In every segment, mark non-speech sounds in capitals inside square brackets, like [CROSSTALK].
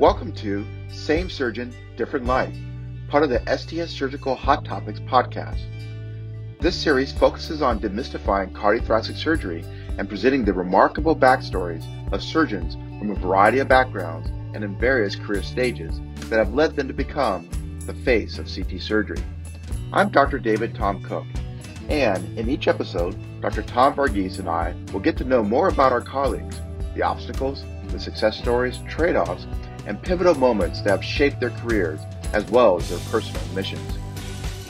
Welcome to Same Surgeon, Different Life, part of the STS Surgical Hot Topics podcast. This series focuses on demystifying cardiothoracic surgery and presenting the remarkable backstories of surgeons from a variety of backgrounds and in various career stages that have led them to become the face of CT surgery. I'm Dr. David Tom Cooke, and in each episode, Dr. Tom Varghese and I will get to know more about our colleagues, the obstacles, the success stories, trade offs, and pivotal moments that have shaped their careers as well as their personal missions.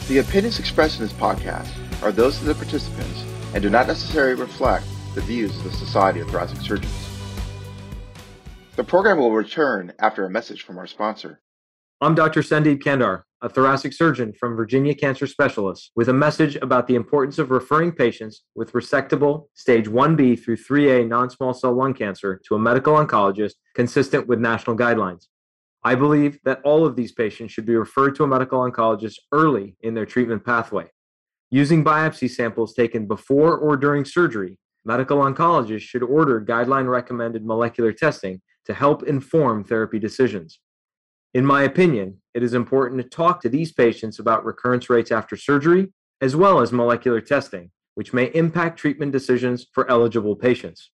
The opinions expressed in this podcast are those of the participants and do not necessarily reflect the views of the Society of Thoracic Surgeons. The program will return after a message from our sponsor. I'm Dr. Sandeep Khandhar, a thoracic surgeon from Virginia Cancer Specialists, with a message about the importance of referring patients with resectable stage 1B through 3A non small cell lung cancer to a medical oncologist consistent with national guidelines. I believe that all of these patients should be referred to a medical oncologist early in their treatment pathway. Using biopsy samples taken before or during surgery, medical oncologists should order guideline recommended molecular testing to help inform therapy decisions. In my opinion, it is important to talk to these patients about recurrence rates after surgery, as well as molecular testing, which may impact treatment decisions for eligible patients.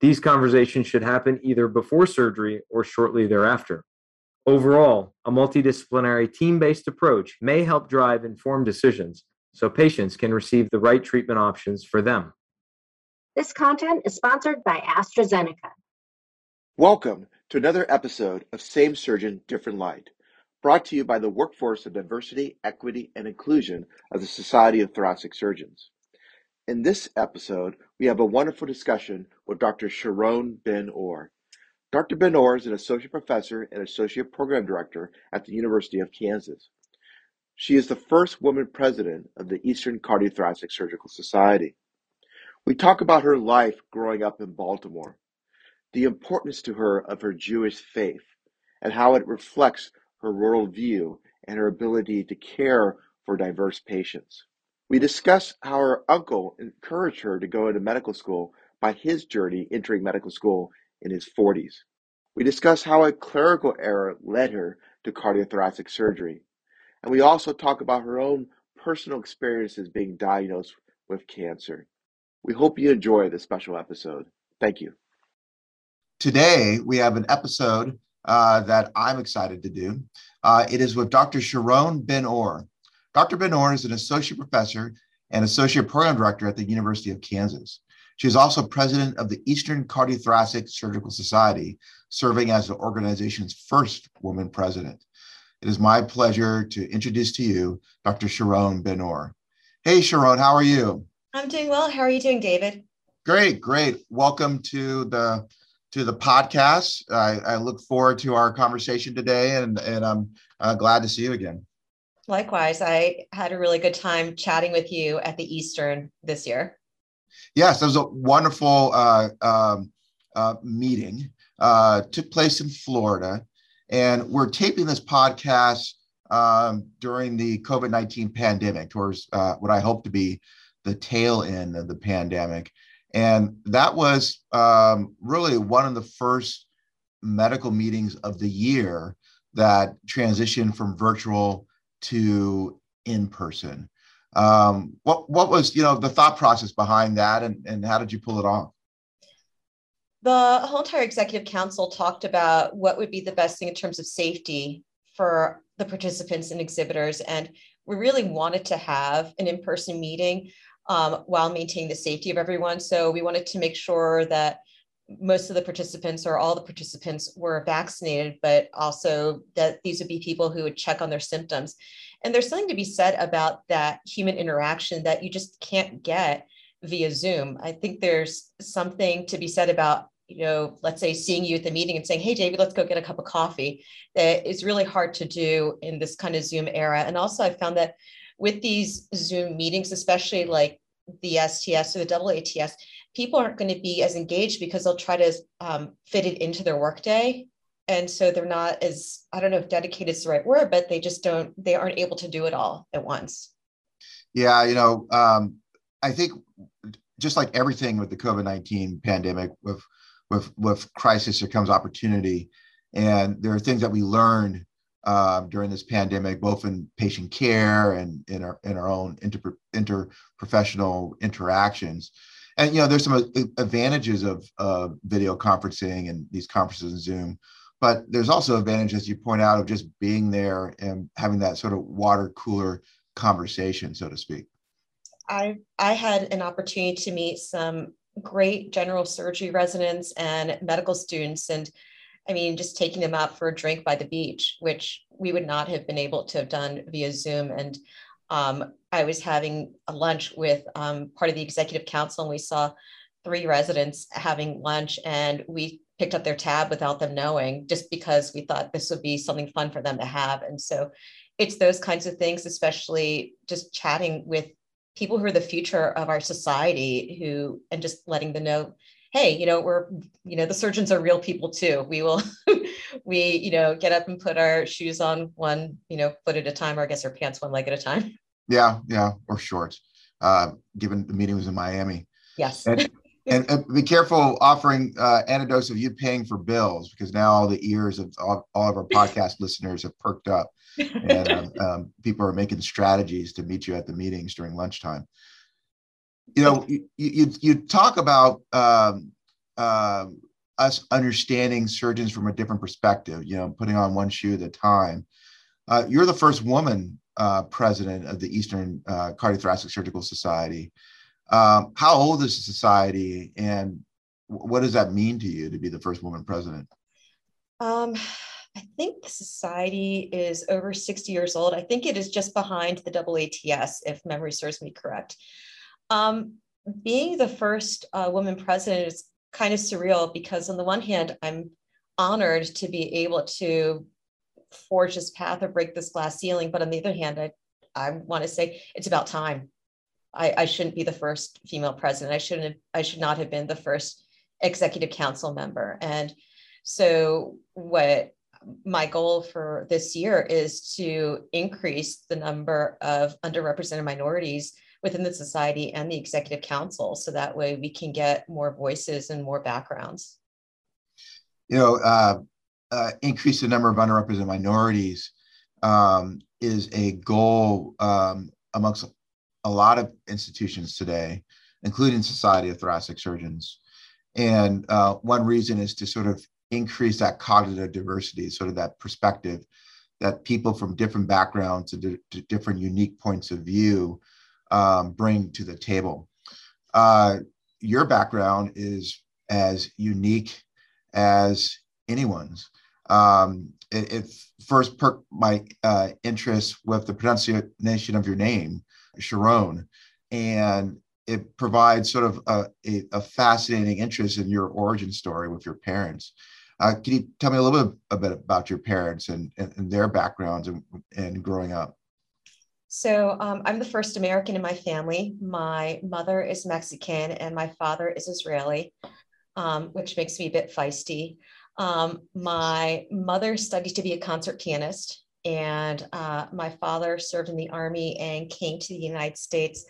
These conversations should happen either before surgery or shortly thereafter. Overall, a multidisciplinary team based approach may help drive informed decisions so patients can receive the right treatment options for them. This content is sponsored by AstraZeneca. Welcome to another episode of Same Surgeon, Different Life, brought to you by the Workforce of Diversity, Equity, and Inclusion of the Society of Thoracic Surgeons. In this episode, we have a wonderful discussion with Dr. Sharon Ben Or. Dr. Ben Or is an associate professor and associate program director at the University of Kansas. She is the first woman president of the Eastern Cardiothoracic Surgical Society. We talk about her life growing up in Baltimore the importance to her of her Jewish faith and how it reflects her rural view and her ability to care for diverse patients. We discuss how her uncle encouraged her to go into medical school by his journey entering medical school in his 40s. We discuss how a clerical error led her to cardiothoracic surgery. And we also talk about her own personal experiences being diagnosed with cancer. We hope you enjoy this special episode. Thank you. Today, we have an episode uh, that I'm excited to do. Uh, it is with Dr. Sharon Ben Or. Dr. Ben Or is an associate professor and associate program director at the University of Kansas. She is also president of the Eastern Cardiothoracic Surgical Society, serving as the organization's first woman president. It is my pleasure to introduce to you Dr. Sharon Ben Or. Hey, Sharon, how are you? I'm doing well. How are you doing, David? Great, great. Welcome to the to the podcast. I, I, look forward to our conversation today, and and I'm uh, glad to see you again. Likewise, I had a really good time chatting with you at the Eastern this year. Yes, it was a wonderful uh, um, uh, meeting. Uh, took place in Florida, and we're taping this podcast um, during the COVID nineteen pandemic, towards uh, what I hope to be the tail end of the pandemic. And that was um, really one of the first medical meetings of the year that transitioned from virtual to in person. Um, what what was you know the thought process behind that, and and how did you pull it off? The whole entire executive council talked about what would be the best thing in terms of safety for the participants and exhibitors, and we really wanted to have an in-person meeting um, while maintaining the safety of everyone. So we wanted to make sure that most of the participants or all the participants were vaccinated, but also that these would be people who would check on their symptoms. And there's something to be said about that human interaction that you just can't get via Zoom. I think there's something to be said about, you know, let's say seeing you at the meeting and saying, hey, David, let's go get a cup of coffee. That is really hard to do in this kind of Zoom era. And also, I found that with these Zoom meetings, especially like the STS or the AATS, people aren't going to be as engaged because they'll try to um, fit it into their workday. And so they're not as, I don't know if dedicated is the right word, but they just don't, they aren't able to do it all at once. Yeah, you know, um, I think just like everything with the COVID 19 pandemic, with, with, with crisis, there comes opportunity. And there are things that we learned uh, during this pandemic, both in patient care and in our in our own inter, interprofessional interactions. And you know, there's some advantages of uh, video conferencing and these conferences in Zoom, but there's also advantages you point out of just being there and having that sort of water cooler conversation, so to speak. I I had an opportunity to meet some great general surgery residents and medical students and I mean, just taking them out for a drink by the beach, which we would not have been able to have done via Zoom. And um, I was having a lunch with um, part of the executive council, and we saw three residents having lunch, and we picked up their tab without them knowing, just because we thought this would be something fun for them to have. And so, it's those kinds of things, especially just chatting with people who are the future of our society, who and just letting them know hey you know we're you know the surgeons are real people too. We will [LAUGHS] we you know get up and put our shoes on one you know foot at a time or i guess our pants one leg at a time. Yeah yeah or shorts uh given the meeting was in miami. Yes. And, and, and, be careful offering uh, anecdotes of you paying for bills because now all the ears of all, all of our podcast [LAUGHS] listeners have perked up. And um, um, people are making strategies to meet you at the meetings during lunchtime you know, you, you, you talk about um, uh, us understanding surgeons from a different perspective, you know, putting on one shoe at a time. Uh, you're the first woman uh, president of the Eastern uh, Cardiothoracic Surgical Society. Um, how old is the society and what does that mean to you to be the first woman president? Um, I think the society is over 60 years old. I think it is just behind the AATS, if memory serves me correct. Um, being the first uh, woman president is kind of surreal because, on the one hand, I'm honored to be able to forge this path or break this glass ceiling. But on the other hand, I, I want to say it's about time. I, I shouldn't be the first female president. I shouldn't. Have, I should not have been the first executive council member. And so, what my goal for this year is to increase the number of underrepresented minorities within the society and the executive council so that way we can get more voices and more backgrounds. You know uh, uh, increase the number of underrepresented minorities um, is a goal um, amongst a lot of institutions today including society of thoracic surgeons. And uh, one reason is to sort of increase that cognitive diversity sort of that perspective that people from different backgrounds and different unique points of view um, bring to the table. Uh, your background is as unique as anyone's. Um, it, it, first perked my uh, interest with the pronunciation of your name, Sharon, and it provides sort of a, a, a fascinating interest in your origin story with your parents. Uh, can you tell me a little bit, a bit about your parents and, and, and their backgrounds and, and growing up? So um, I'm the first American in my family. My mother is Mexican and my father is Israeli, um, which makes me a bit feisty. Um, my mother studied to be a concert pianist, and uh, my father served in the army and came to the United States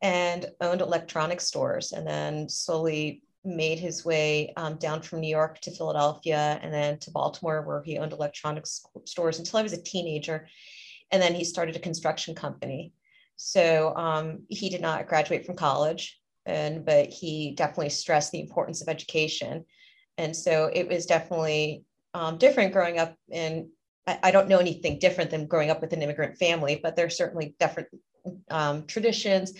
and owned electronic stores, and then slowly made his way um, down from New York to Philadelphia and then to Baltimore, where he owned electronic stores until I was a teenager and then he started a construction company. So um, he did not graduate from college, and but he definitely stressed the importance of education, and so it was definitely um, different growing up in. I, I, don't know anything different than growing up with an immigrant family, but there's certainly different um, traditions.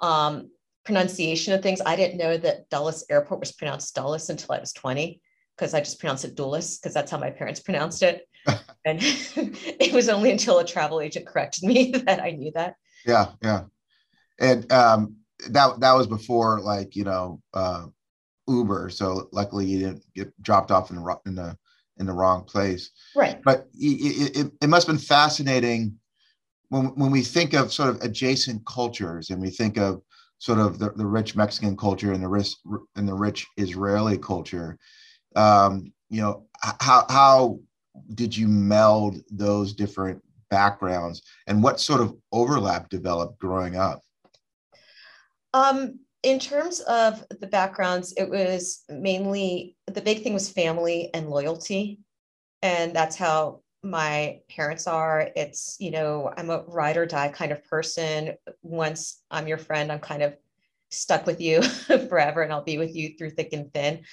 Um, pronunciation of things. I didn't know that Dulles Airport was pronounced Dulles until I was 20 because I just pronounced it Dulles because that's how my parents pronounced it. [LAUGHS] and [LAUGHS] it was only until a travel agent corrected me [LAUGHS] that I knew that. Yeah, yeah, and um, that that was before like you know uh, Uber. So luckily you didn't get dropped off in the in the in the wrong place. Right. But it, it, it must have been fascinating when when we think of sort of adjacent cultures and we think of sort of the, the rich Mexican culture and the rich and the rich Israeli culture. Um, you know how how did you meld those different backgrounds and what sort of overlap developed growing up? Um, in terms of the backgrounds, it was mainly the big thing was family and loyalty. and that's how my parents are. It's, you know, I'm a ride or die kind of person. Once I'm your friend, I'm kind of stuck with you [LAUGHS] forever and I'll be with you through thick and thin.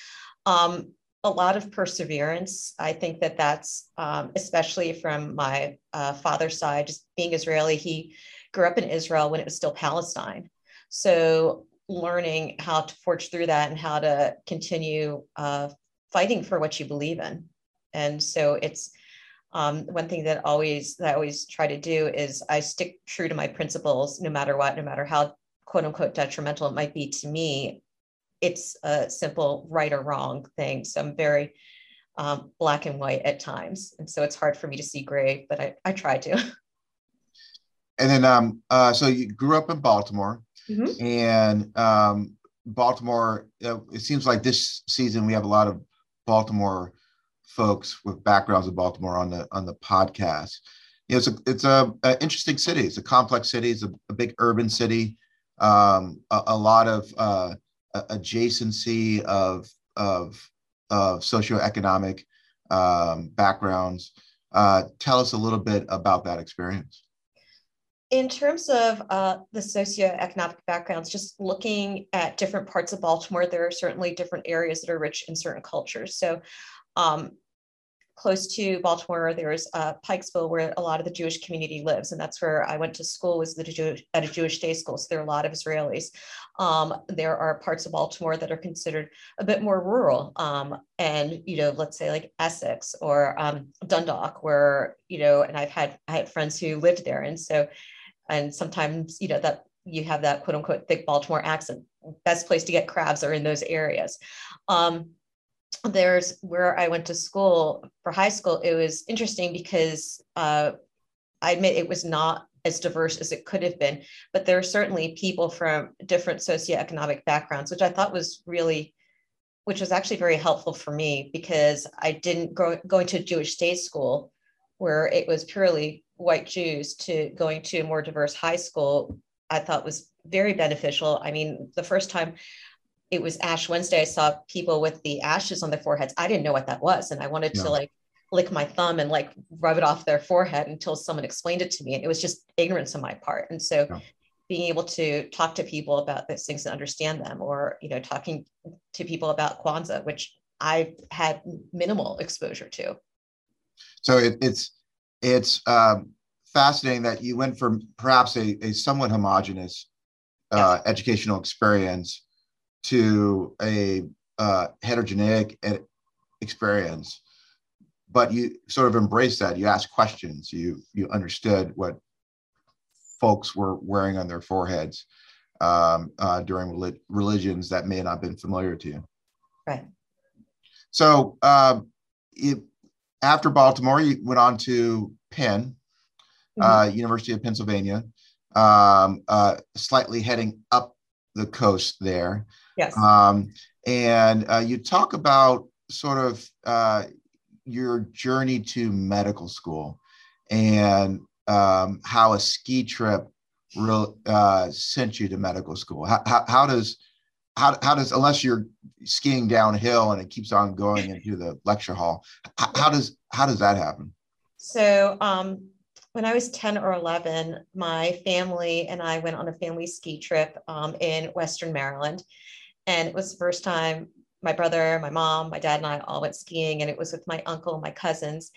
Um, a lot of perseverance. I think that that's um, especially from my uh, father's side, just being Israeli. He grew up in Israel when it was still Palestine. So learning how to forge through that and how to continue uh, fighting for what you believe in. And so it's um, one thing that always that I always try to do is I stick true to my principles no matter what, no matter how quote unquote detrimental it might be to me. It's a simple right or wrong thing. So I'm very um, black and white at times. And so it's hard for me to see gray, but I, I try to. [LAUGHS] And then, um, uh, so you grew up in Baltimore, mm-hmm. and um, Baltimore. Uh, it seems like this season we have a lot of Baltimore folks with backgrounds in Baltimore on the on the podcast. You know, it's a it's a, a interesting city. It's a complex city. It's a, a big urban city. Um, a, a, lot of uh, adjacency of of of socioeconomic um, backgrounds. Uh, tell us a little bit about that experience. In terms of uh, the socioeconomic backgrounds, just looking at different parts of Baltimore, there are certainly different areas that are rich in certain cultures. So um, close to Baltimore, there's uh, Pikesville, where a lot of the Jewish community lives, and that's where I went to school. Was the at a Jewish day school, so there are a lot of Israelis. Um, there are parts of Baltimore that are considered a bit more rural, um, and you know, let's say like Essex or um, Dundalk, where you know, and I've had I had friends who lived there, and so, and sometimes you know that you have that quote unquote thick Baltimore accent. Best place to get crabs are in those areas. Um, there's where I went to school for high school, it was interesting because uh, I admit it was not as diverse as it could have been, but there are certainly people from different socioeconomic backgrounds, which I thought was really, which was actually very helpful for me because I didn't go going to Jewish state school where it was purely white Jews to going to a more diverse high school. I thought was very beneficial. I mean, the first time it was Ash Wednesday, I saw people with the ashes on their foreheads. I didn't know what that was. And I wanted to like lick my thumb and like rub it off their forehead until someone explained it to me. And it was just ignorance on my part. And so no. being able to talk to people about those things and understand them, or, you know, talking to people about Kwanzaa, which I had minimal exposure to. So it, it's, it's um, fascinating that you went from perhaps a, a somewhat homogenous uh, yes. educational experience to a uh, heterogeneous experience but you sort of embraced that. You asked questions. You you understood what folks were wearing on their foreheads um, uh, during religions that may not have been familiar to you. Right. So um, it, after baltimore you went on to penn mm-hmm. uh, university of pennsylvania um, uh, slightly heading up the coast there. Yes. Um, and uh, you talk about sort of uh, your journey to medical school and um, how a ski trip real, uh, sent you to medical school. How, how, how, does how, how does unless you're skiing downhill and it keeps on going into the lecture hall, how, how does how does that happen? So um, when I was 10 or 11, my family and I went on a family ski trip um, in Western Maryland. And it was the first time my brother, my mom, my dad, and I all went skiing, and it was with my uncle my cousins.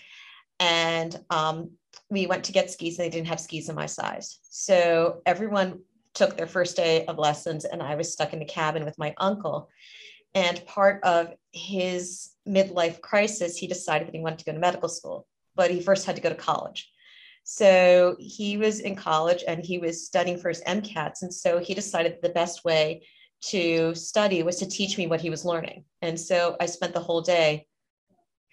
And um, we went to get skis, and they didn't have skis in my size. So everyone took their first day of lessons, and I was stuck in the cabin with my uncle. And part of his midlife crisis, he decided that he wanted to go to medical school, but he first had to go to college. So he was in college and he was studying for his MCATs. And so he decided the best way to study was to teach me what he was learning. And so I spent the whole day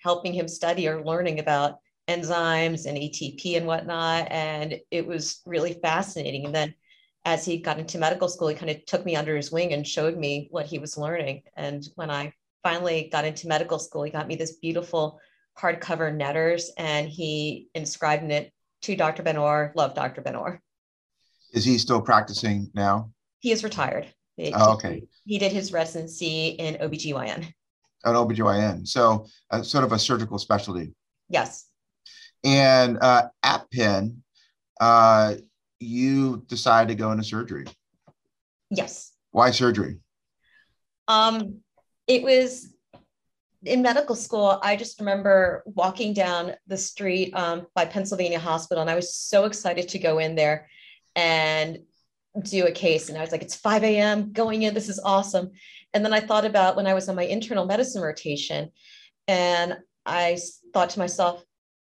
helping him study or learning about enzymes and ATP and whatnot. And it was really fascinating. And then as he got into medical school, he kind of took me under his wing and showed me what he was learning. And when I finally got into medical school, he got me this beautiful hardcover Netter's and he inscribed in it to Dr. Ben-Or, love Dr. Ben-Or. Is he still practicing now? He is retired. Oh, okay. He did his residency in OBGYN. An OBGYN. So uh, sort of a surgical specialty. Yes. And uh, at Penn, uh, you decided to go into surgery. Yes. Why surgery? Um, it was in medical school. I just remember walking down the street um, by Pennsylvania Hospital, and I was so excited to go in there and do a case. And I was like, it's 5 a.m. going in. This is awesome. And then I thought about when I was on my internal medicine rotation, and I thought to myself,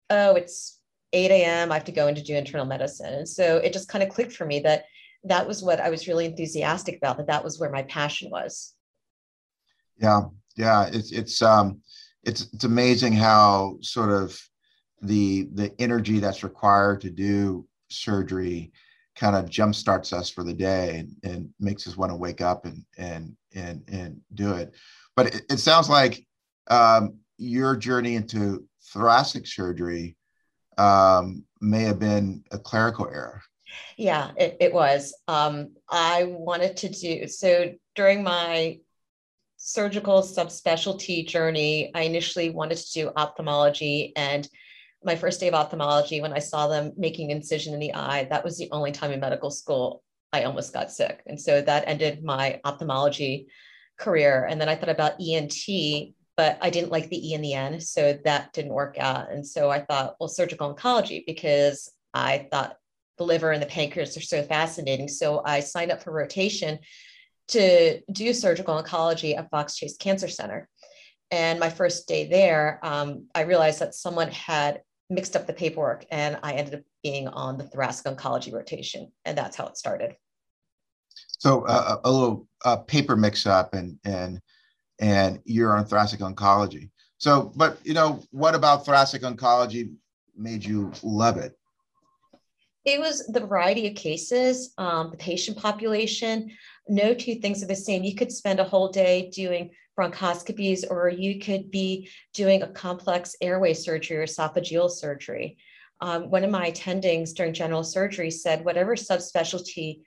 oh, it's 8 a.m. I have to go in to do internal medicine. And so it just kind of clicked for me that that was what I was really enthusiastic about, that that was where my passion was. Yeah. Yeah. It's, it's, um, it's, it's amazing how sort of the, the energy that's required to do surgery kind of jumpstarts us for the day and, and makes us want to wake up and, and, and, and do it. But it, it sounds like, um, your journey into thoracic surgery um, may have been a clerical error. Yeah, it, it was. Um, I wanted to do so during my surgical subspecialty journey. I initially wanted to do ophthalmology, and my first day of ophthalmology, when I saw them making incision in the eye, that was the only time in medical school I almost got sick, and so that ended my ophthalmology career. And then I thought about ENT, but I didn't like the E in the N. So that didn't work out. And so I thought, well, surgical oncology, because I thought the liver and the pancreas are so fascinating. So I signed up for rotation to do surgical oncology at Fox Chase Cancer Center. And my first day there, um, I realized that someone had mixed up the paperwork and I ended up being on the thoracic oncology rotation. And that's how it started. So uh, a little uh, paper mix up and, and and you're on thoracic oncology. So, but you know, what about thoracic oncology made you love it? It was the variety of cases, um, the patient population. No two things are the same. You could spend a whole day doing bronchoscopies, or you could be doing a complex airway surgery or esophageal surgery. Um, one of my attendings during general surgery said, whatever subspecialty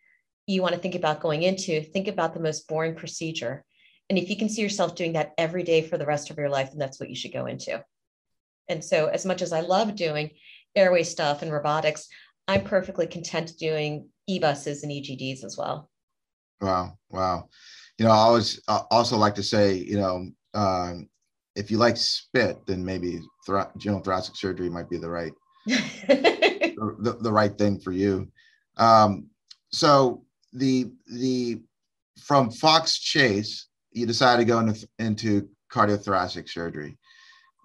you want to think about going into, think about the most boring procedure and if you can see yourself doing that every day for the rest of your life, then that's what you should go into. And so, as much as I love doing airway stuff and robotics, I'm perfectly content doing EBUSes and EGDs as well. Wow, wow. You know, I always also like to say, you know, um, if you like spit, then maybe general thoracic surgery might be the right [LAUGHS] the, the right thing for you. Um, so the the from Fox Chase, you decided to go into, into cardiothoracic surgery.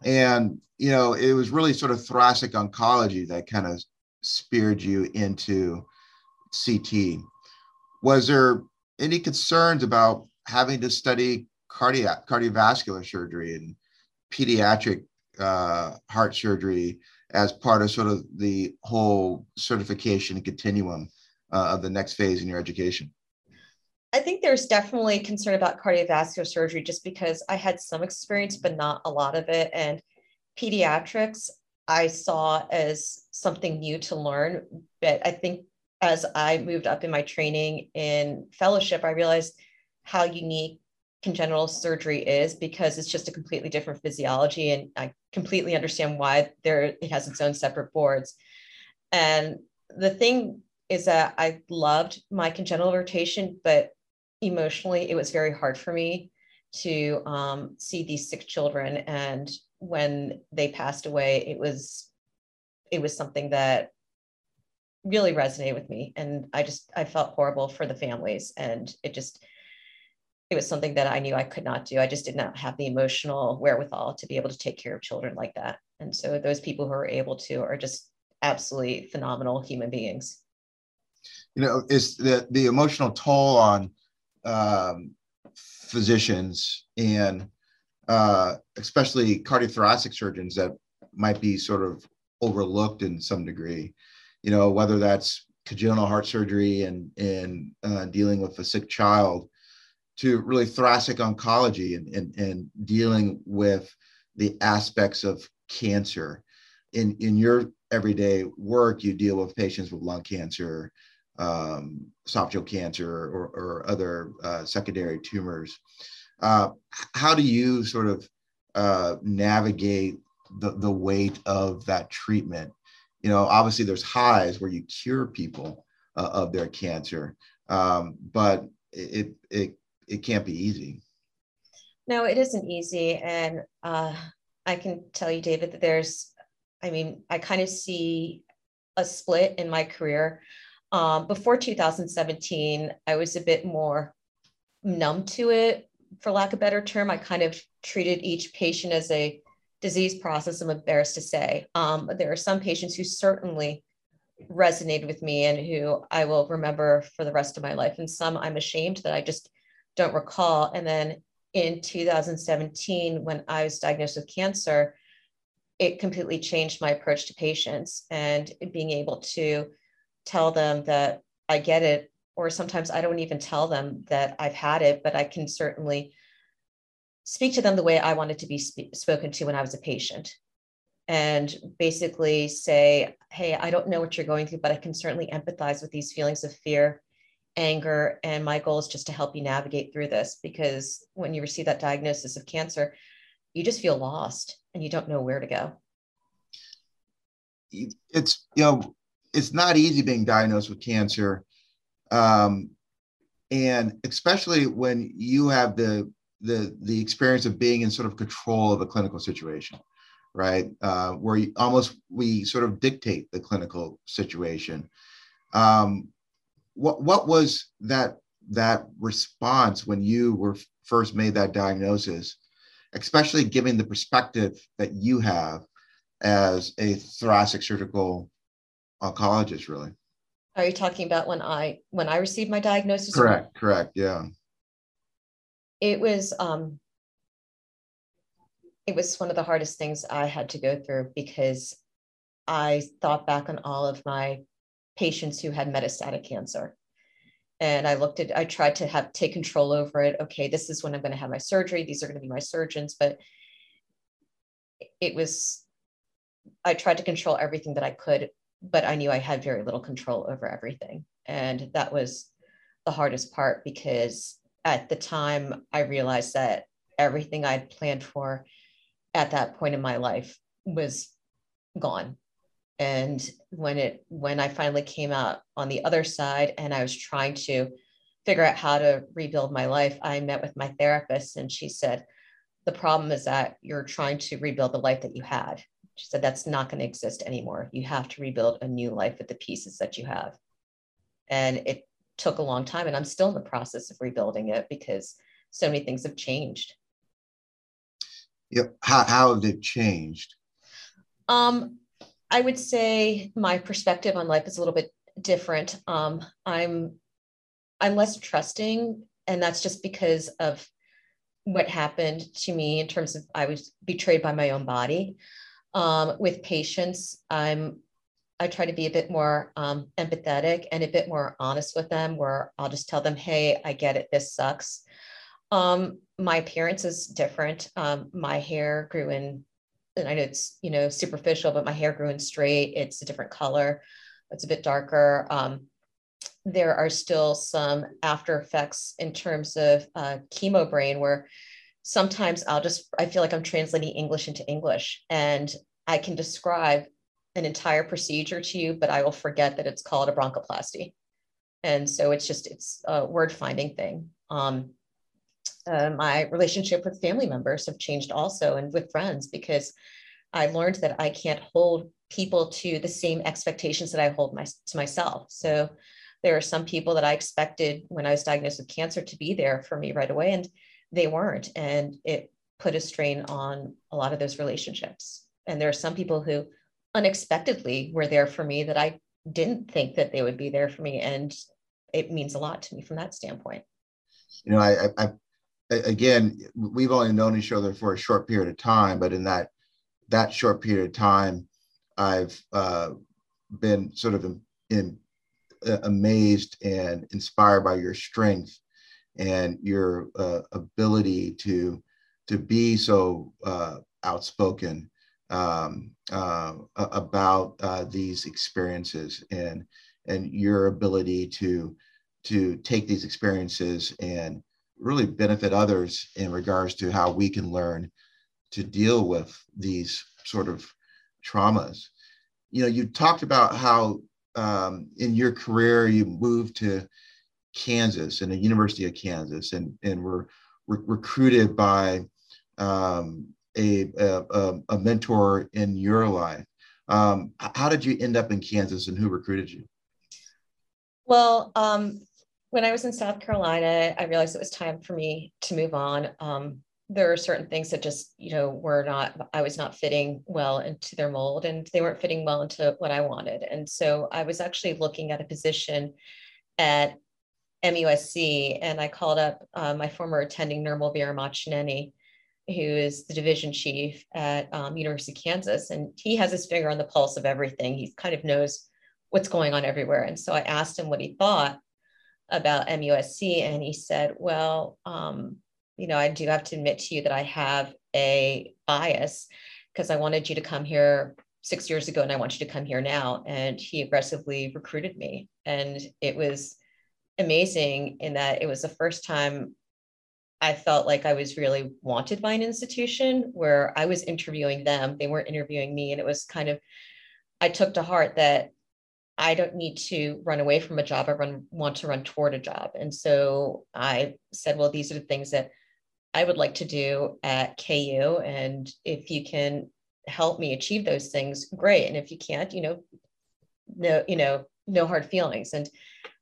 And, you know, it was really sort of thoracic oncology that kind of speared you into CT. Was there any concerns about having to study cardiac cardiovascular surgery and pediatric uh, heart surgery as part of sort of the whole certification continuum uh, of the next phase in your education? I think there's definitely concern about cardiovascular surgery just because I had some experience, but not a lot of it. And pediatrics, I saw as something new to learn. But I think as I moved up in my training in fellowship, I realized how unique congenital surgery is because it's just a completely different physiology. And I completely understand why there it has its own separate boards. And the thing is that I loved my congenital rotation, but emotionally, it was very hard for me to um, see these sick children. And when they passed away, it was it was something that really resonated with me. And I just I felt horrible for the families, and it just it was something that I knew I could not do. I just did not have the emotional wherewithal to be able to take care of children like that. And so those people who are able to are just absolutely phenomenal human beings. You know, is the the emotional toll on um, physicians and uh, especially cardiothoracic surgeons that might be sort of overlooked in some degree. You know, whether that's congenital heart surgery and and uh, dealing with a sick child, to really thoracic oncology and, and and dealing with the aspects of cancer. In in your everyday work, you deal with patients with lung cancer, um, esophageal cancer or, or other uh, secondary tumors. Uh, how do you sort of uh, navigate the, the weight of that treatment. You know, obviously there's highs where you cure people uh, of their cancer, um, but it, it, it can't be easy. No, it isn't easy. And uh, I can tell you, David, that there's, I mean, I kind of see a split in my career. Um, before 2017, I was a bit more numb to it, for lack of a better term. I kind of treated each patient as a disease process, I'm embarrassed to say. Um, there are some patients who certainly resonated with me and who I will remember for the rest of my life. And some I'm ashamed that I just don't recall. And then in 2017, when I was diagnosed with cancer, it completely changed my approach to patients and being able to tell them that I get it, or sometimes I don't even tell them that I've had it, but I can certainly speak to them the way I wanted to be sp- spoken to when I was a patient. And basically say, hey, I don't know what you're going through, but I can certainly empathize with these feelings of fear, anger. And my goal is just to help you navigate through this because when you receive that diagnosis of cancer, you just feel lost and you don't know where to go. It's, you know, it's not easy being diagnosed with cancer. Um, and especially when you have the the the experience of being in sort of control of a clinical situation right? Uh, where you, almost we sort of dictate the clinical situation. Um, what what was that that response when you were first made that diagnosis especially given the perspective that you have as a thoracic surgical oncologist really? Are you talking about when i when i received my diagnosis? Correct correct yeah it was um, it was one of the hardest things I had to go through because I thought back on all of my patients who had metastatic cancer. And I looked at, I tried to have take control over it. Okay, this is when I'm going to have my surgery. These are going to be my surgeons. But it was, I tried to control everything that I could, but I knew I had very little control over everything. And that was the hardest part because at the time I realized that everything I'd planned for at that point in my life was gone. And when it when I finally came out on the other side and I was trying to figure out how to rebuild my life, I met with my therapist and she said, the problem is that you're trying to rebuild the life that you had. She said, that's not going to exist anymore. You have to rebuild a new life with the pieces that you have. And it took a long time and I'm still in the process of rebuilding it because so many things have changed. Yep. How, how have they changed? Um, I would say my perspective on life is a little bit different. Um, I'm I'm less trusting, and that's just because of what happened to me in terms of I was betrayed by my own body. Um, with patients, I'm I try to be a bit more um, empathetic and a bit more honest with them, where I'll just tell them, hey, I get it, this sucks. Um, my appearance is different. Um, my hair grew in, and I know it's, you know, superficial, but my hair grew in straight. It's a different color, it's a bit darker. Um, there are still some after effects in terms of uh, chemo brain where sometimes I'll just, I feel like I'm translating English into English and I can describe an entire procedure to you, but I will forget that it's called a bronchoplasty. And so it's just, it's a word finding thing. Um, uh, my relationship with family members have changed also and with friends because I learned that I can't hold people to the same expectations that I hold my, to myself. So there are some people that I expected when I was diagnosed with cancer to be there for me right away, and they weren't. And it put a strain on a lot of those relationships. And there are some people who unexpectedly were there for me that I didn't think that they would be there for me. And it means a lot to me from that standpoint. You know, I, I, again, we've only known each other for a short period of time, but in that that short period of time, I've uh, been sort of in, in uh, amazed and inspired by your strength and your uh, ability to to be so uh, outspoken um, uh, about uh, these experiences and and your ability to to take these experiences and really benefit others in regards to how we can learn to deal with these sort of traumas. You know, you talked about how um, in your career you moved to Kansas and the University of Kansas and, and were re- recruited by um, a, a, a, mentor in your life. Um, how did you end up in Kansas and who recruited you? Well, um, when I was in South Carolina, I realized it was time for me to move on. Um, there are certain things that just, you know, were not, I was not fitting well into their mold and they weren't fitting well into what I wanted. And so I was actually looking at a position at MUSC and I called up uh, my former attending Nirmal Veeramachineni, who is the division chief at um, University of Kansas. And he has his finger on the pulse of everything. He kind of knows what's going on everywhere. And so I asked him what he thought about MUSC and he said, well, um, you know, I do have to admit to you that I have a bias because I wanted you to come here six years ago and I want you to come here now. And he aggressively recruited me. And it was amazing in that it was the first time I felt like I was really wanted by an institution where I was interviewing them. They weren't interviewing me. And it was kind of, I took to heart that I don't need to run away from a job. I run, want to run toward a job. And so I said, well, these are the things that I would like to do at KU. And if you can help me achieve those things, great. And if you can't, you know, no, you know, no hard feelings. And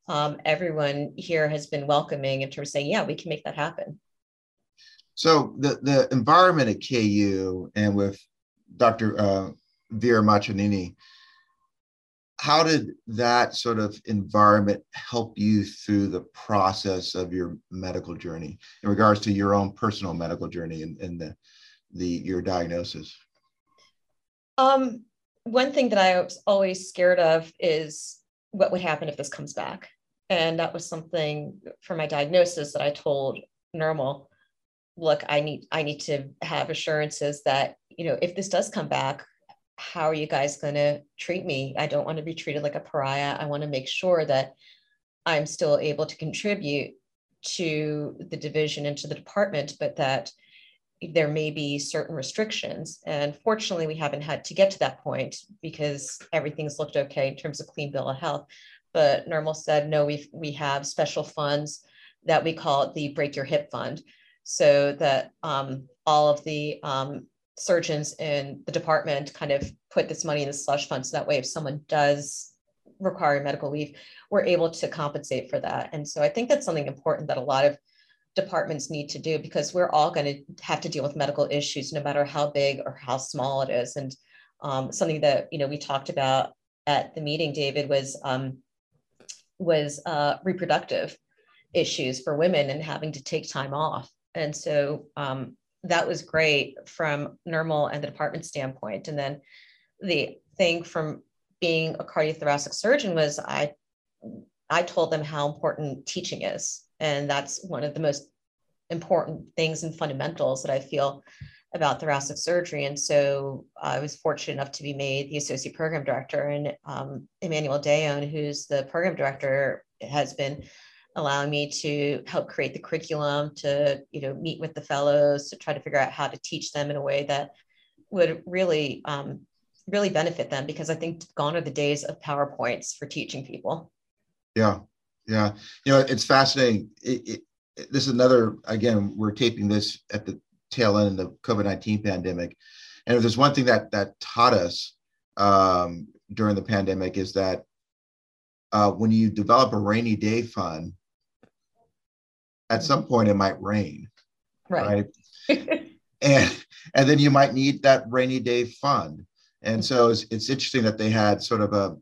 um, everyone here has been welcoming in terms of saying, yeah, we can make that happen. So the, the environment at KU and with Dr. Uh, Veeramachineni, how did that sort of environment help you through the process of your medical journey in regards to your own personal medical journey and, and the, the your diagnosis um, one thing that i was always scared of is what would happen if this comes back and that was something for my diagnosis that i told Nirmal look i need i need to have assurances that you know if this does come back how are you guys going to treat me? I don't want to be treated like a pariah. I want to make sure that I'm still able to contribute to the division and to the department, but that there may be certain restrictions. And fortunately, we haven't had to get to that point because everything's looked okay in terms of clean bill of health. But Nirmal said, no, we we have special funds that we call the Break Your Hip Fund, so that um, all of the um, surgeons in the department kind of put this money in the slush fund so that way if someone does require medical leave we're able to compensate for that. And so i think that's something important that a lot of departments need to do because we're all going to have to deal with medical issues no matter how big or how small it is. And um, something that you know we talked about at the meeting david was um, was uh, reproductive issues for women and having to take time off and so um, that was great from Nirmal and the department standpoint. And then the thing from being a cardiothoracic surgeon was I I told them how important teaching is. And that's one of the most important things and fundamentals that I feel about thoracic surgery. And so I was fortunate enough to be made the associate program director. And um, Emmanuel Daon, who's the program director, has been allowing me to help create the curriculum to you know meet with the fellows to try to figure out how to teach them in a way that would really um, really benefit them because i think gone are the days of powerpoints for teaching people. Yeah. Yeah. You know it's fascinating. It, it, this is another again we're taping this at the tail end of the covid-19 pandemic. And if there's one thing that that taught us um, during the pandemic is that uh, when you develop a rainy day fund at some point it might rain right, right? [LAUGHS] and and then you might need that rainy day fund. And so it's, it's interesting that they had sort of a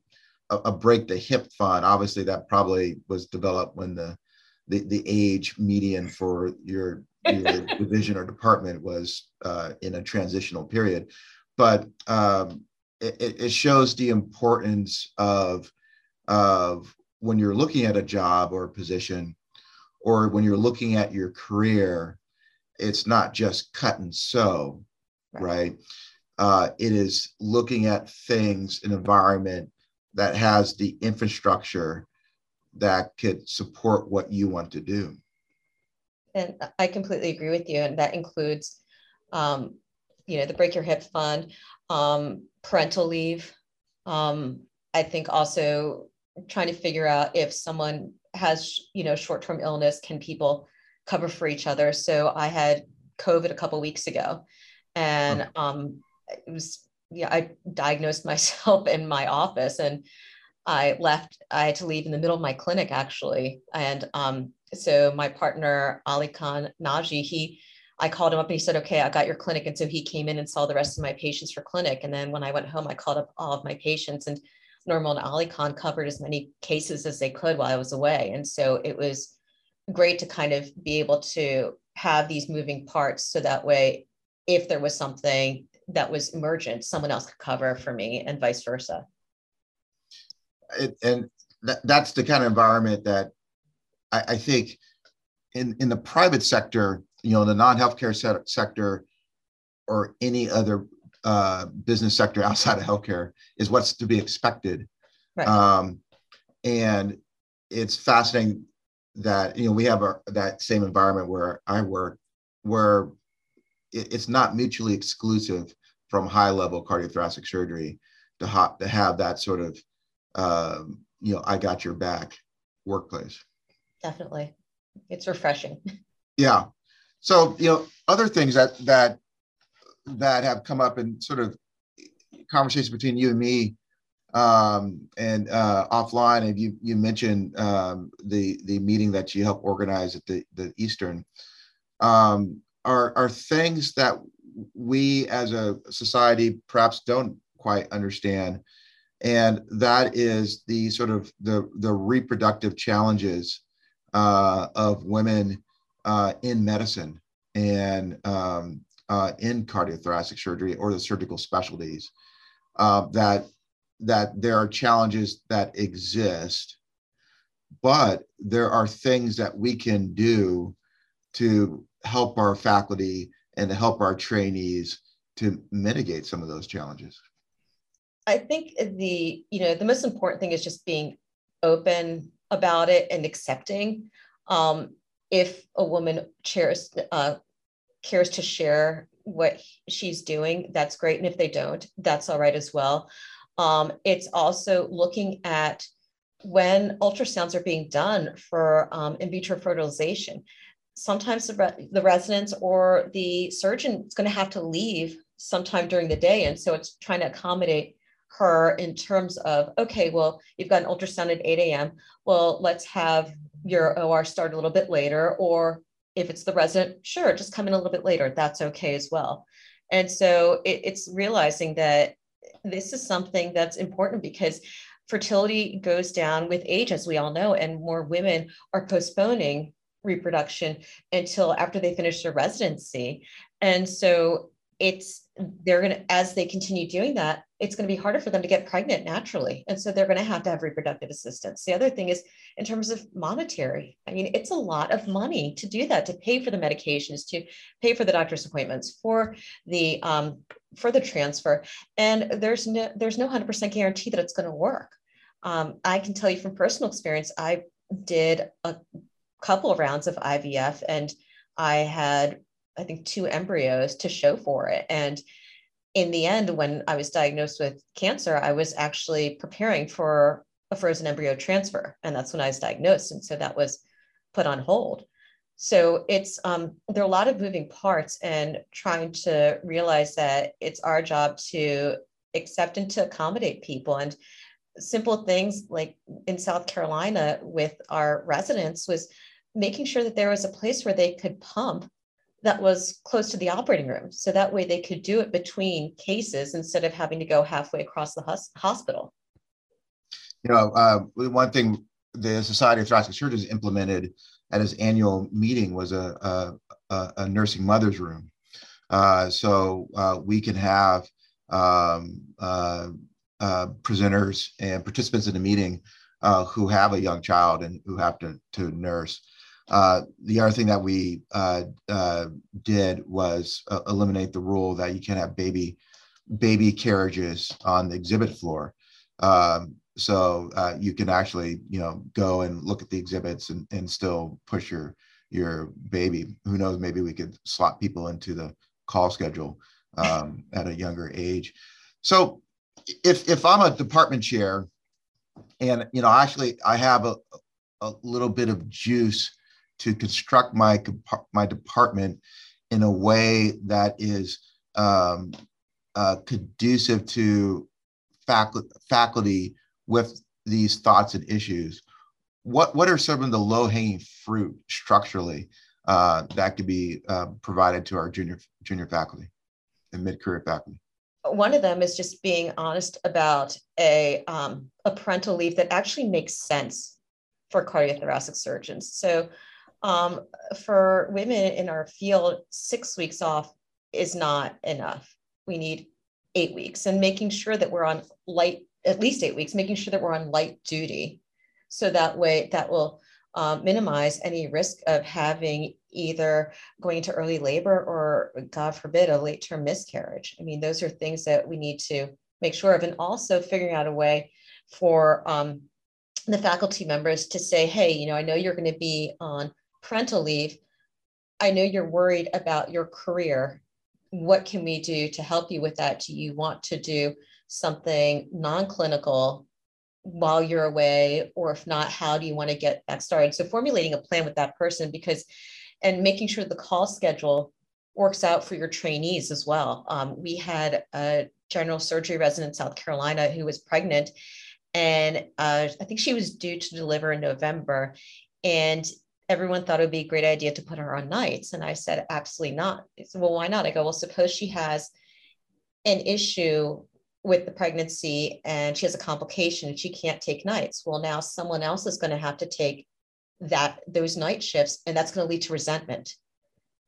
a break the hip fund. Obviously that probably was developed when the the, the age median for your your [LAUGHS] division or department was uh, in a transitional period. But um, it, it shows the importance of of when you're looking at a job or a position or when you're looking at your career, it's not just cut and sew, right? right? Uh, it is looking at things, an environment that has the infrastructure that could support what you want to do. And I completely agree with you. And that includes um, you know, the Break Your Hip Fund, um, parental leave. Um, I think also trying to figure out if someone has, you know, short-term illness, can people cover for each other? So I had COVID a couple weeks ago, and um, it was yeah, I diagnosed [LAUGHS] myself in my office, and I left. I had to leave in the middle of my clinic actually, and um, so my partner Ali Khan Naji, he I called him up and he said, okay, I got your clinic. And so he came in and saw the rest of my patients for clinic. And then when I went home, I called up all of my patients and Nirmal and Khan covered as many cases as they could while I was away. And so it was great to kind of be able to have these moving parts. So that way, if there was something that was emergent, someone else could cover for me and vice versa. It, and that, that's the kind of environment that I, I think in, in the private sector, you know, the non-healthcare se- sector or any other uh, business sector [LAUGHS] outside of healthcare is what's to be expected. Right. Um, and it's fascinating that you know we have a, that same environment where I work, where it, it's not mutually exclusive from high level cardiothoracic surgery to, ha- to have that sort of um, you know I got your back workplace. Definitely, it's refreshing. [LAUGHS] Yeah, so, you know, other things that that that have come up in sort of conversations between you and me um, and uh, offline, and you you mentioned um, the the meeting that you helped organize at the the Eastern um, are are things that we as a society perhaps don't quite understand, and that is the sort of the the reproductive challenges uh, of women uh, in medicine and um, uh, in cardiothoracic surgery or the surgical specialties uh, that that there are challenges that exist, but there are things that we can do to help our faculty and to help our trainees to mitigate some of those challenges. I think the you know the most important thing is just being open about it and accepting. Um, if a woman chairs uh, cares to share what she's doing, that's great. And if they don't, that's all right as well. Um, it's also looking at when ultrasounds are being done for um, in vitro fertilization. Sometimes the, re- the residents or the surgeon is going to have to leave sometime during the day. And so it's trying to accommodate her in terms of, okay, well, you've got an ultrasound at 8 a.m. Well, let's have your OR start a little bit later, or if it's the resident, sure, just come in a little bit later. That's okay as well. And so it, it's realizing that this is something that's important because fertility goes down with age, as we all know, and more women are postponing reproduction until after they finish their residency. And so it's they're going to as they continue doing that it's going to be harder for them to get pregnant naturally. And so they're going to have to have reproductive assistance. The other thing is in terms of monetary i mean it's a lot of money to do that to pay for the medications to pay for the doctor's appointments for the um, for the transfer. And there's no there's no 100% guarantee that it's going to work. Um, i can tell you from personal experience i did a couple rounds of ivf and i had I think, two embryos to show for it. And in the end, when I was diagnosed with cancer, I was actually preparing for a frozen embryo transfer. And that's when I was diagnosed. And so that was put on hold. So it's um, there are a lot of moving parts and trying to realize that it's our job to accept and to accommodate people. And simple things like in South Carolina with our residents was making sure that there was a place where they could pump that was close to the operating room. So that way they could do it between cases instead of having to go halfway across the hus- hospital. You know, uh, one thing the Society of Thoracic Surgeons implemented at its annual meeting was a, a, a nursing mother's room. Uh, so uh, we can have um, uh, uh, presenters and participants in the meeting uh, who have a young child and who have to, to nurse. Uh, the other thing that we uh, uh, did was uh, eliminate the rule that you can't have baby baby carriages on the exhibit floor. Um, so uh, you can actually, you know, go and look at the exhibits and, and still push your your baby. Who knows? Maybe we could slot people into the call schedule um, at a younger age. So if if I'm a department chair, and you know, actually I have a a little bit of juice to construct my my department in a way that is um, uh, conducive to faculty, faculty with these thoughts and issues. What what are some of the low hanging fruit structurally uh, that could be uh, provided to our junior junior faculty and mid career faculty? One of them is just being honest about a um, a parental leave that actually makes sense for cardiothoracic surgeons. So um, for women in our field, six weeks off is not enough. We need eight weeks and making sure that we're on light, at least eight weeks, making sure that we're on light duty. So that way that will um, minimize any risk of having either going into early labor or, God forbid, a late term miscarriage. I mean, those are things that we need to make sure of, and also figuring out a way for um, the faculty members to say, hey, you know, I know you're going to be on parental leave. I know you're worried about your career. What can we do to help you with that? Do you want to do something non clinical while you're away? Or if not, how do you want to get that started? So, formulating a plan with that person because, and making sure the call schedule works out for your trainees as well. Um, we had a general surgery resident in South Carolina who was pregnant and uh, I think she was due to deliver in November. And everyone thought it would be a great idea to put her on nights. And I said, absolutely not. Said, well, why not? I go, well, suppose she has an issue with the pregnancy and she has a complication and she can't take nights. Well, now someone else is going to have to take that those night shifts, and that's going to lead to resentment.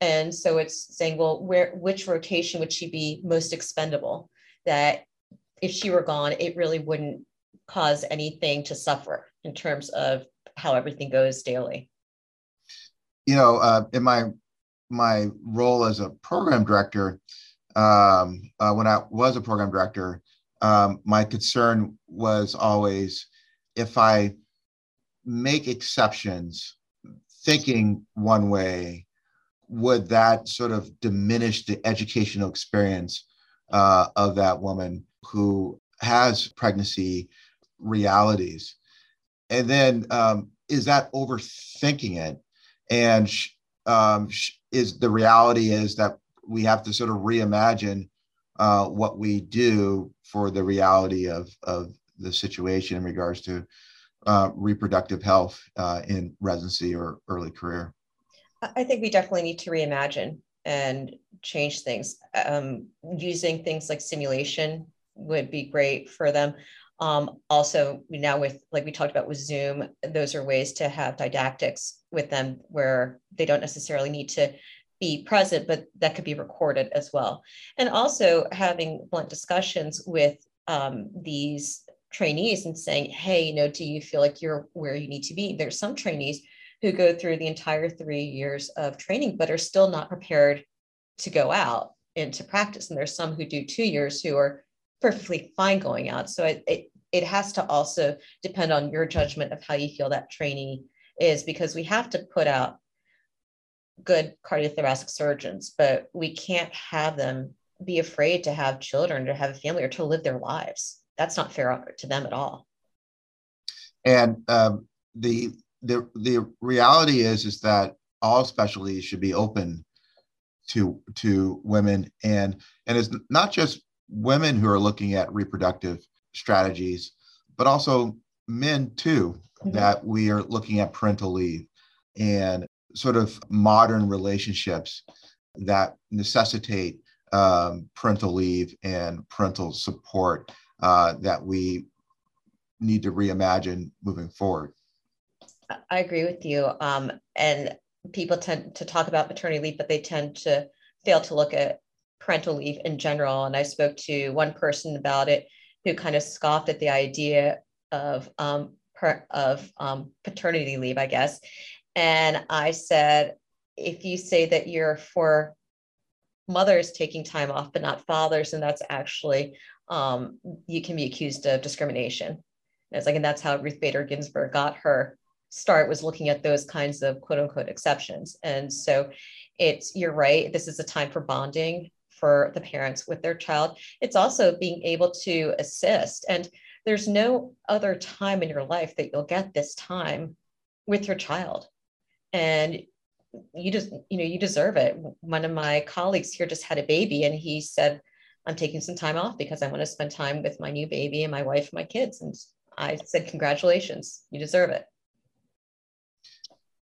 And so it's saying, well, where which rotation would she be most expendable? That if she were gone, it really wouldn't cause anything to suffer in terms of how everything goes daily? You know, uh, in my my role as a program director, um, uh, when I was a program director, um, my concern was always if I make exceptions, thinking one way, would that sort of diminish the educational experience uh, of that woman who has pregnancy realities? And then um, is that overthinking it and um, is the reality is that we have to sort of reimagine uh, what we do for the reality of, of the situation in regards to uh, reproductive health uh, in residency or early career. I think we definitely need to reimagine and change things. Um, using things like simulation would be great for them. Um, also, now with like we talked about with Zoom, those are ways to have didactics with them where they don't necessarily need to be present, but that could be recorded as well. And also having blunt discussions with um, these trainees and saying, hey, you know, do you feel like you're where you need to be? There's some trainees who go through the entire three years of training, but are still not prepared to go out into practice. And there's some who do two years who are perfectly fine going out. So it, it, it has to also depend on your judgment of how you feel that trainee is because we have to put out good cardiothoracic surgeons, but we can't have them be afraid to have children, to have a family, or to live their lives. That's not fair to them at all. And um, the the the reality is is that all specialties should be open to to women, and and it's not just women who are looking at reproductive strategies, but also men too, mm-hmm. that we are looking at parental leave and sort of modern relationships that necessitate um, parental leave and parental support uh, that we need to reimagine moving forward. I agree with you. Um, and people tend to talk about maternity leave, but they tend to fail to look at parental leave in general. And I spoke to one person about it who kind of scoffed at the idea of um, of um, paternity leave, I guess. And I said, if you say that you're for mothers taking time off, but not fathers, and that's actually um, you can be accused of discrimination. And it's like, and that's how Ruth Bader Ginsburg got her start was looking at those kinds of quote unquote exceptions. And so it's you're right. This is a time for bonding for the parents with their child. It's also being able to assist. And there's no other time in your life that you'll get this time with your child. And you just, you know, you deserve it. One of my colleagues here just had a baby and he said, I'm taking some time off because I want to spend time with my new baby and my wife and my kids. And I said, Congratulations, you deserve it.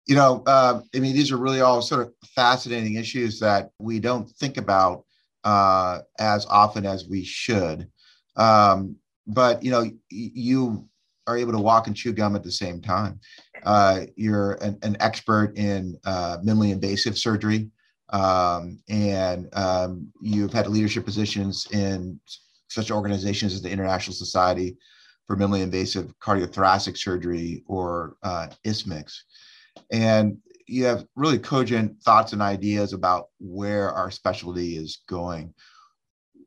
You know, uh, I mean, these are really all sort of fascinating issues that we don't think about uh, as often as we should. Um, but, you know, you are able to walk and chew gum at the same time. Uh, you're an, an, expert in uh, minimally invasive surgery, um, and um, you've had leadership positions in such organizations as the International Society for Minimally Invasive Cardiothoracic Surgery or uh, ISMICS. And you have really cogent thoughts and ideas about where our specialty is going.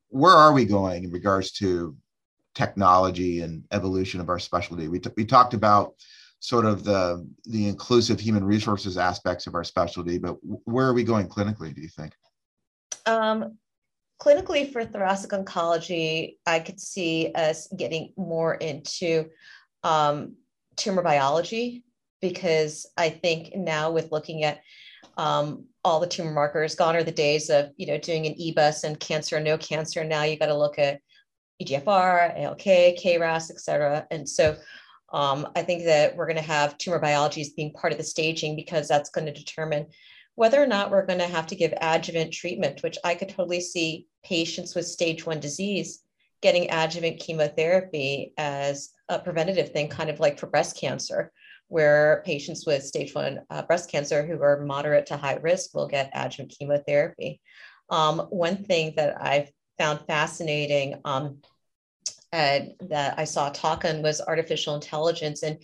Where are we going in regards to technology and evolution of our specialty? We, we talked about sort of the the inclusive human resources aspects of our specialty but where are we going clinically do you think um, clinically for thoracic oncology i could see us getting more into um, tumor biology because i think now with looking at um, all the tumor markers gone are the days of you know doing an ebus and cancer and no cancer now you got to look at egfr alk kras et cetera and so um, I think that we're going to have tumor biology as being part of the staging because that's going to determine whether or not we're going to have to give adjuvant treatment, which I could totally see patients with stage one disease getting adjuvant chemotherapy as a preventative thing, kind of like for breast cancer, where patients with stage one uh, breast cancer who are moderate to high risk will get adjuvant chemotherapy. Um, one thing that I've found fascinating um, that I saw a talk on was artificial intelligence. And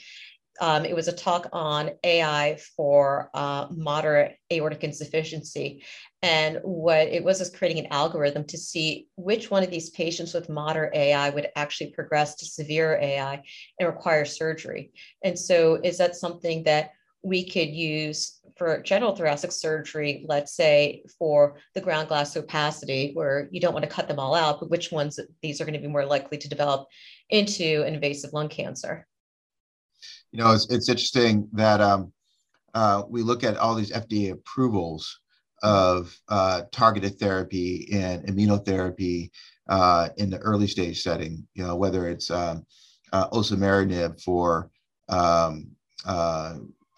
um, it was a talk on AI for uh, moderate aortic insufficiency. And what it was is creating an algorithm to see which one of these patients with moderate AI would actually progress to severe AI and require surgery. And so, is that something that we could use for general thoracic surgery, let's say for the ground glass opacity, where you don't want to cut them all out, but which ones these are going to be more likely to develop into invasive lung cancer? You know, it's, it's interesting that um, uh, we look at all these FDA approvals of uh, targeted therapy and immunotherapy uh, in the early stage setting, you know, whether it's um, uh, osimertinib for um, uh,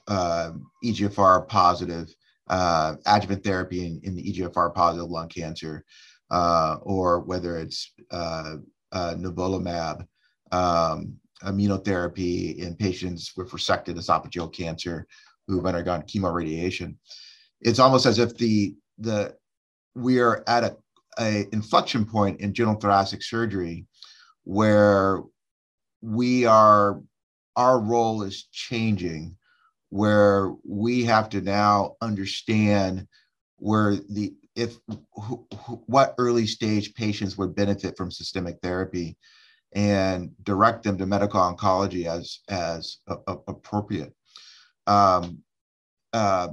uh, EGFR positive uh, adjuvant therapy in, in, the EGFR positive lung cancer, uh, or whether it's uh, uh, nivolumab um, immunotherapy in patients with resected esophageal cancer who've undergone chemoradiation. It's almost as if the the we are at a, a inflection point in general thoracic surgery where we are our role is changing where we have to now understand where the if what early stage patients would benefit from systemic therapy and direct them to medical oncology as as a, a, appropriate um, uh,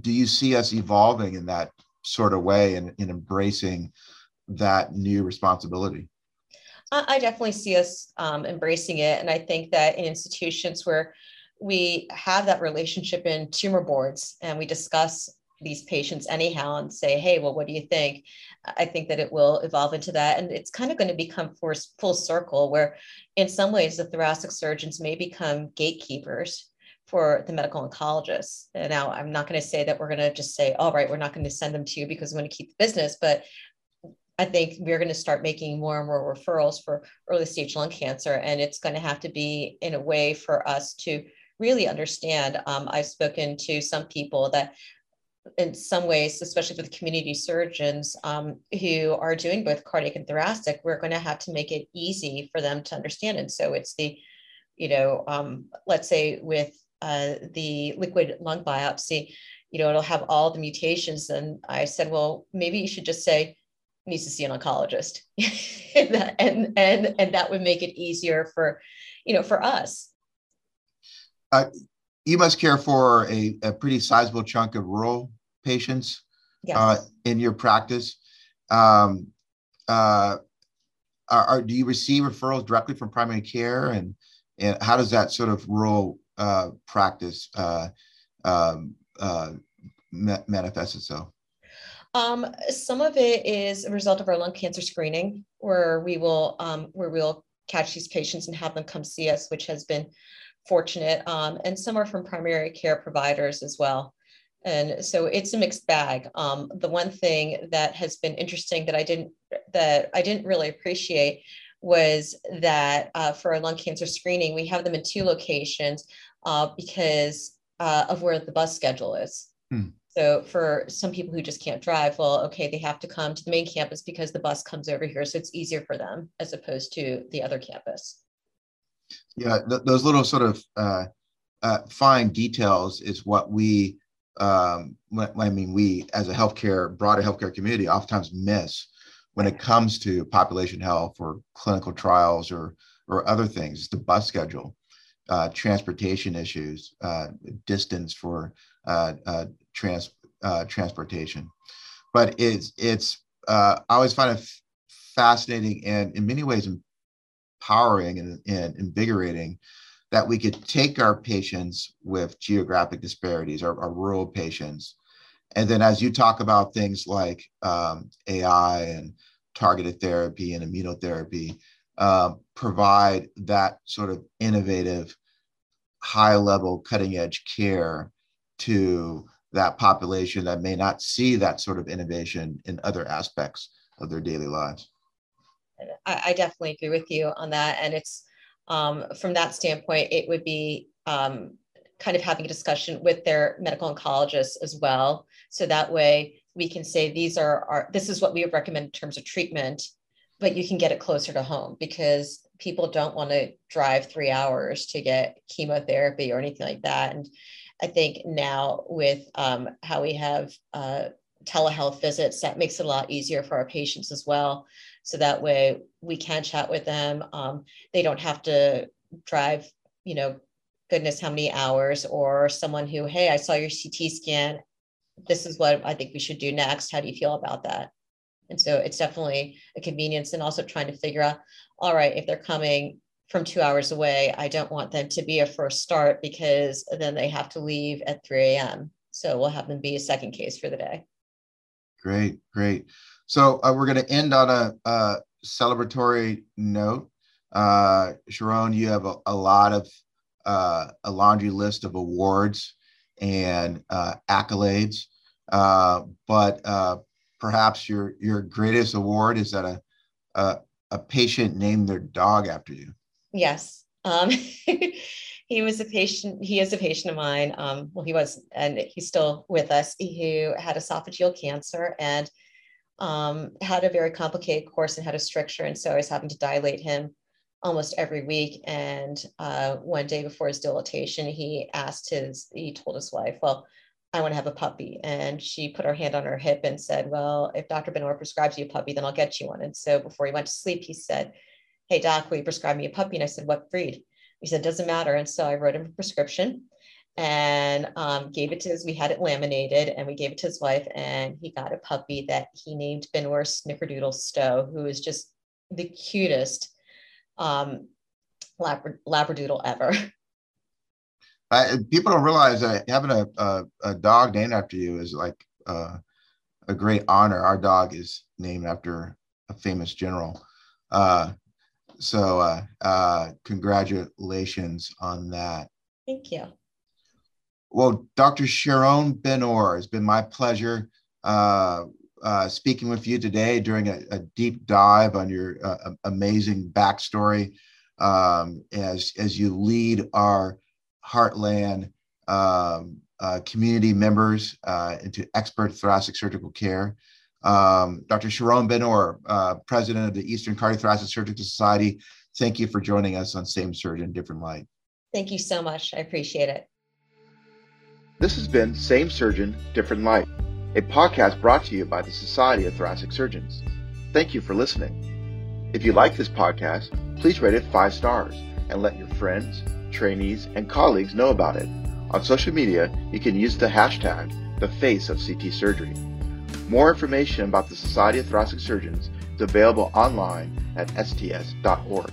do you see us evolving in that sort of way and in, in embracing that new responsibility I definitely see us um, embracing it. And I think that in institutions where we have that relationship in tumor boards and we discuss these patients anyhow and say, hey, well, what do you think? I think that it will evolve into that. And it's kind of going to become for full circle where in some ways the thoracic surgeons may become gatekeepers for the medical oncologists. And now I'm not going to say that we're going to just say, all right, we're not going to send them to you because we want to keep the business, but I think we're going to start making more and more referrals for early stage lung cancer. And it's going to have to be in a way for us to really understand. Um, I've spoken to some people that in some ways, especially for the community surgeons um, who are doing both cardiac and thoracic, we're going to have to make it easy for them to understand. And so it's the, you know, um, let's say with uh, the liquid lung biopsy, you know, it'll have all the mutations. And I said, well, maybe you should just say, needs to see an oncologist. [LAUGHS] and, and, and that would make it easier for, you know, for us uh, you must care for a, a pretty sizable chunk of rural patients yes. uh, in your practice. um, uh, are, are, do you receive referrals directly from primary care, and and how does that sort of rural uh, practice uh, um, uh, manifest itself? Um, some of it is a result of our lung cancer screening, where we will um, where we'll catch these patients and have them come see us, which has been fortunate. Um, and some are from primary care providers as well. And so it's a mixed bag. Um, the one thing that has been interesting that I didn't that I didn't really appreciate was that uh, for our lung cancer screening, we have them in two locations uh, because uh, of where the bus schedule is. Hmm. So for some people who just can't drive, well, okay, they have to come to the main campus because the bus comes over here, so it's easier for them as opposed to the other campus. Yeah, th- those little sort of uh, uh, fine details is what we, um, I mean, we as a healthcare broader healthcare community oftentimes miss when it comes to population health or clinical trials or or other things. It's The bus schedule, uh, transportation issues, uh, distance for uh, uh, trans transportation. But it's it's I always find it fascinating and in many ways empowering and, and invigorating that we could take our patients with geographic disparities, our, our rural patients, and then as you talk about things like um, AI and targeted therapy and immunotherapy, uh, provide that sort of innovative, high level, cutting edge care to that population that may not see that sort of innovation in other aspects of their daily lives. I, I definitely agree with you on that. And it's um, from that standpoint, it would be um, kind of having a discussion with their medical oncologist as well. So that way we can say these are our, this is what we would recommend in terms of treatment, but you can get it closer to home because people don't want to drive three hours to get chemotherapy or anything like that. And I think now with um, how we have uh, telehealth visits, that makes it a lot easier for our patients as well. So that way we can chat with them. Um, they don't have to drive, you know, goodness how many hours, or someone who, hey, I saw your CT scan. This is what I think we should do next. How do you feel about that? And so it's definitely a convenience and also trying to figure out, all right, if they're coming from two hours away, I don't want them to be a first start because then they have to leave at 3 a.m. So we'll have them be a second case for the day. Great, great. So uh, we're going to end on a, a celebratory note. Uh, Sharon, you have a, a lot of uh, a laundry list of awards and uh, accolades, uh, but uh, perhaps your your greatest award is that a, a, a patient named their dog after you. Yes. Um, [LAUGHS] he was a patient, he is a patient of mine. Um, well, he was, and he's still with us, who had esophageal cancer and um, had a very complicated course and had a stricture. And so I was having to dilate him almost every week. And uh, one day before his dilatation, he asked his, he told his wife, well, I want to have a puppy. And she put her hand on her hip and said, well, if Dr. Ben-Or prescribes you a puppy, then I'll get you one. And so before he went to sleep, he said, hey, doc, will you prescribe me a puppy? And I said, what breed? He said, doesn't matter. And so I wrote him a prescription and um, gave it to his, we had it laminated and we gave it to his wife and he got a puppy that he named Ben-Or Snickerdoodle Stowe, who is just the cutest um, Labra- Labradoodle ever. [LAUGHS] Uh, people don't realize that having a, a, a, dog named after you is like uh, a great honor. Our dog is named after a famous general. Uh, so uh, uh, congratulations on that. Thank you. Well, Dr. Sharon Ben-Or, it's been my pleasure uh, uh, speaking with you today during a, a deep dive on your uh, amazing backstory um, as, as you lead our Heartland um, uh, community members uh, into expert thoracic surgical care. Um, Dr. Sharon Ben-Or, uh, president of the Eastern Cardiothoracic Surgical Society, thank you for joining us on Same Surgeon, Different Life. Thank you so much. I appreciate it. This has been Same Surgeon, Different Life, a podcast brought to you by the Society of Thoracic Surgeons. Thank you for listening. If you like this podcast, please rate it five stars and let your friends, trainees, and colleagues know about it. On social media, you can use the hashtag the face of CT surgery. More information about the Society of Thoracic Surgeons is available online at sts.org.